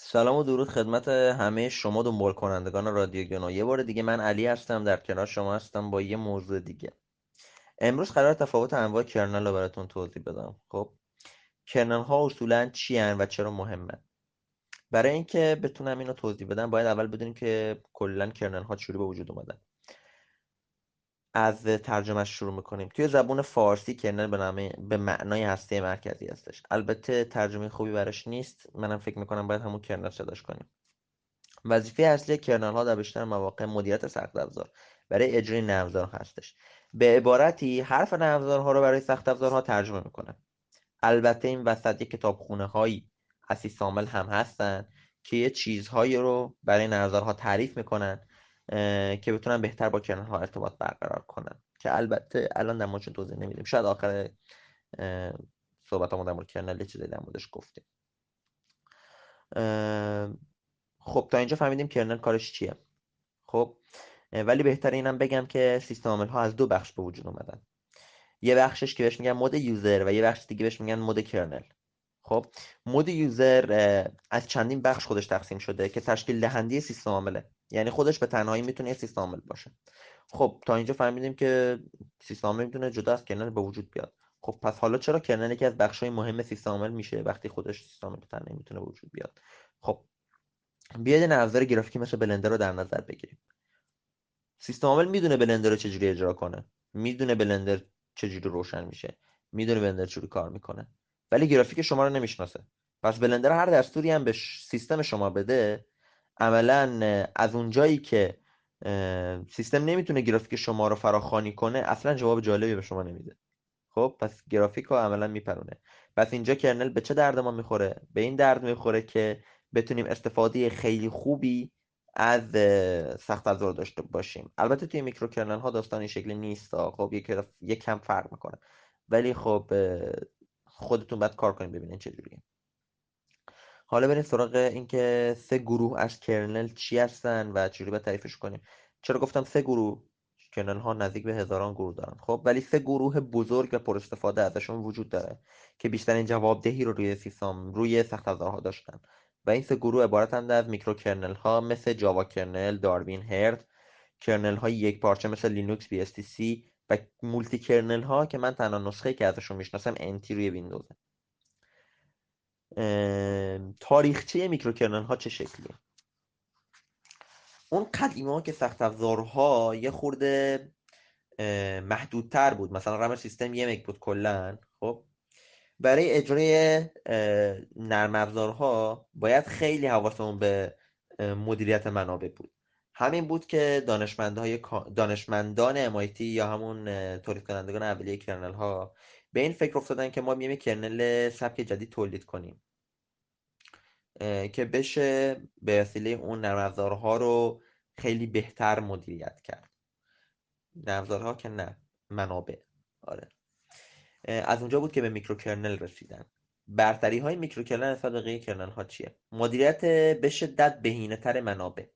سلام و درود خدمت همه شما دنبال کنندگان رادیو گنو یه بار دیگه من علی هستم در کنار شما هستم با یه موضوع دیگه. امروز قرار تفاوت انواع kernel رو براتون توضیح بدم. خب kernel ها اصولا چی و چرا مهمه؟ برای اینکه بتونم اینو توضیح بدم باید اول بدونیم که کلا kernel ها چجوری به وجود اومدن. از ترجمهش شروع می‌کنیم. توی زبون فارسی kernel به, به معنای هسته مرکزی هستش. البته ترجمه خوبی براش نیست. منم فکر می‌کنم باید همون kernel صداش کنیم. وظیفه اصلی کرنل ها در بیشتر مواقع مدیریت سخت افزار برای اجرای نرم هستش. به عبارتی حرف نرم رو برای سخت ها ترجمه می‌کنه البته این وسط کتابخونه هایی اسیس عامل هم هستن که یه چیزهایی رو برای نرم تعریف می‌کنن که بتونن بهتر با ها ارتباط برقرار کنن. که البته الان در موردش توضیح نمیدیم. شاید آخر صحبت در مورد کرنل چیزی در موردش گفتیم. خب تا اینجا فهمیدیم kernel کارش چیه. خب ولی بهتر اینم بگم که سیستم عامل ها از دو بخش به وجود اومدن. یه بخشش که بهش میگن mode user و یه بخش دیگه بهش میگن mode kernel خب mode user از چندین بخش خودش تقسیم شده که تشکیل دهنده سیستم عامله. یعنی خودش به تنهایی می‌تونه سیستم عامل باشه. خب تا اینجا فهمیدیم که سیستم عامل می‌تونه جدا از kernel به وجود بیاد. خب پس حالا چرا kernel یکی از بخش‌های مهم سیستم عامل میشه وقتی خودش سیستم عامل به تنهایی می‌تونه به وجود بیاد؟ خب بیاید ابزار گرافیکی مثل بلندر رو در نظر بگیریم. سیستم عامل می‌دونه بلندر رو چجوری اجرا کنه. می‌دونه بلندر چجوری روشن میشه. می‌دونه بلندر چجوری کار می‌کنه. ولی گرافیک شما رو نمی‌شناسه. پس بلندر هر دستوری هم به سیستم شما بده عملا از اونجایی که سیستم نمی‌تونه گرافیک شما رو فراخوانی کنه اصلا جواب جالبی به شما نمیده. خب پس گرافیک رو عملا میپرونه. پس اینجا kernel به چه درد ما می‌خوره؟ به این درد می‌خوره که بتونیم استفاده خیلی خوبی از سخت افزار داشته باشیم. البته توی micro kernel ها داستان این شکلی نیست خب یک کم فرق می‌کنه. ولی خب خودتون باید کار کنید ببینید چجوریه حالا بریم سراغ اینکه سه گروه از kernel چی هستن و چجوری باید تعریفش کنیم. چرا گفتم سه گروه؟ kernel ها نزدیک به هزاران گروه دارن. خب ولی سه گروه بزرگ و پر استفاده ازشون وجود داره که بیشترین جوابدهی رو روی سیستم روی سخت افزارها داشتن. و این سه گروه عبارتند از micro kernel ها مثل Java kernel، Darwin Hurd، kernel های یک پارچه مثل Linux BSD و multi kernel ها که من تنها نسخه که ازشون می‌شناسم NT روی ویندوزه تاریخچه microkernel ها چه شکلیه؟ اون قدیما که سخت افزارها یه خورده محدودتر بود. مثلا رم سیستم یه مگ بود کلا خب؟ برای اجرای نرم افزارها باید خیلی حواسمون به مدیریت منابع بود. همین بود که دانشمندهای دانشمندان MIT یا همون تولید کنندگان اولیه کرنل ها به این فکر افتادن که ما میایم کرنل سبک جدید تولید کنیم. که بشه به وسیله اون نرم رو خیلی بهتر مدیریت کرد. نرم که نه منابع. آره. از اونجا بود که به microkernel رسیدن. برتری های microkernel نسبت به kernel ها چیه؟ مدیریت به شدت بهینه تر منابع.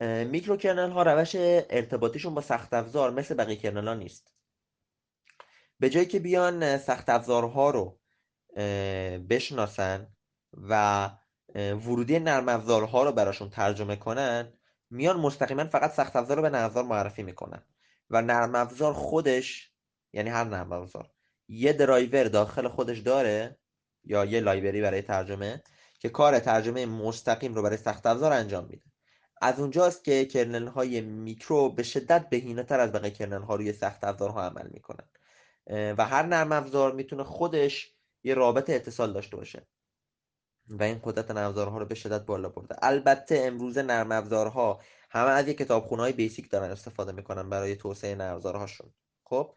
microkernel ها روش ارتباطیشون با سخت افزار مثل بقیه kernel ها نیست. به جایی که بیان سخت افزارها رو بشناسن و ورودی نرم افزارها رو براشون ترجمه کنن میان مستقیما فقط سخت افزار رو به نرم افزار معرفی می‌کنن. و نرم افزار خودش یعنی هر نرم افزار یه درایور داخل خودش داره یا یه library برای ترجمه که کار ترجمه مستقیم رو برای سخت افزار انجام میده. از اونجاست که kernel های میکرو به شدت بهینه تر از بقیه kernel ها روی سخت افزارها عمل می‌کنن. و هر نرم افزار می‌تونه خودش یه رابط اتصال داشته باشه. و این قدرت نرم افزارها رو به شدت بالا برده. البته امروز نرم افزارها همه از یک کتابخونه های بیسیک دارن استفاده می‌کنن برای توسعه نرم افزارهاشون خب؟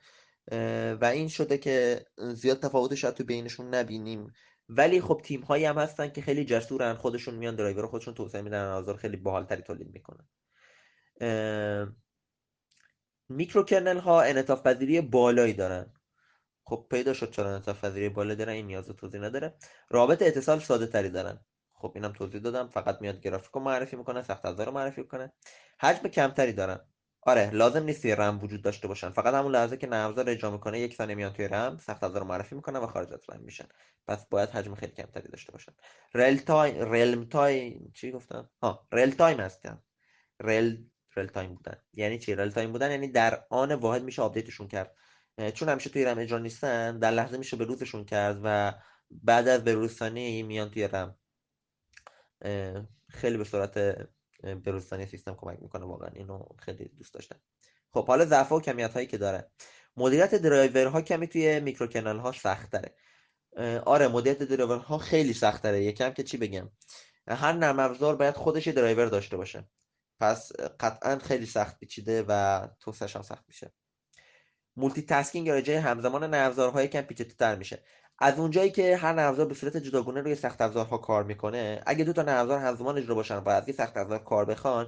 و این شده که زیاد تفاوتش شاید تو بینشون نبینیم. ولی خب تیم هایی هم هستن که خیلی جسورن خودشون میان درایور خودشون توسعه میدن افزار خیلی باحالتری تولید می‌کنن. microkernel ها انعطاف پذیری بالایی دارن. خب پیدا شد چرا انعطاف پذیری بالا دارن این نیاز توضیح نداره. رابط اتصال ساده تری دارن. خب اینم توضیح دادم فقط میاد گرافیک رو معرفی می‌کنه سخت افزار رو معرفی می‌کنه. حجم کمتری دارن. آره لازم نیست توی رم وجود داشته باشن. فقط همون لحظه که نرم افزار اجرا می‌کنه یک ثانیه میان توی رم سخت افزار معرفی می‌کنن و خارج از رم میشن. پس باید حجم خیلی کمتری داشته باشن. real time realm time چی گفتم؟ ها real time هستن. real real time بودن. یعنی چی؟ real time بودن یعنی در آن واحد میشه update شون کرد. چون همیشه توی رم اجرا نیستن در لحظه میشه به روزشون کرد و بعد از بروزرسانی میان توی رم. خیلی به صورت بروزرسانی سیستم کمک می‌کنه. واقعا اینو خیلی دوست داشتم. خب حالا ضعف و کمیت هایی که داره. مدیریت درایورها کمی توی microkernel ها سخت تره آره مدیریت درایورها خیلی سخت تره یکم که چی بگم؟ هر نرم افزار باید خودش درایور داشته باشه. پس قطعا خیلی سخت پیچیده و توسعه‌ش هم سخت میشه. multitasking یا اجرای همزمان نرم کم پیچیده تر میشه. از اونجایی که هر نرم به صورت جداگانه روی سخت افزارها کار می‌کنه اگه دو تا نرم همزمان اجرا باشن و از یه سخت افزار کار بخوان